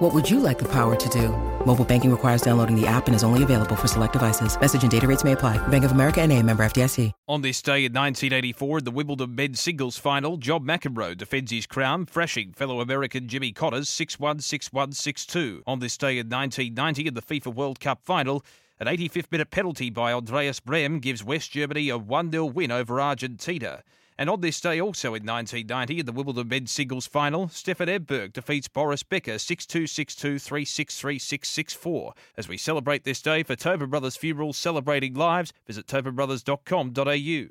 What would you like the power to do? Mobile banking requires downloading the app and is only available for select devices. Message and data rates may apply. Bank of America and a member FDIC. On this day in 1984, in the Wimbledon men's singles final, John McEnroe defends his crown, thrashing fellow American Jimmy Connors 6-1, 6-1, 6-2. On this day in 1990, in the FIFA World Cup final, an 85th minute penalty by Andreas Brehme gives West Germany a 1-0 win over Argentina. And on this day, also in 1990, in the Wimbledon men's singles final, Stefan Edberg defeats Boris Becker 6 2 6 2 3 6 3 6 6 4. As we celebrate this day for Tobin Brothers Funerals Celebrating Lives, visit tobinbrothers.com.au.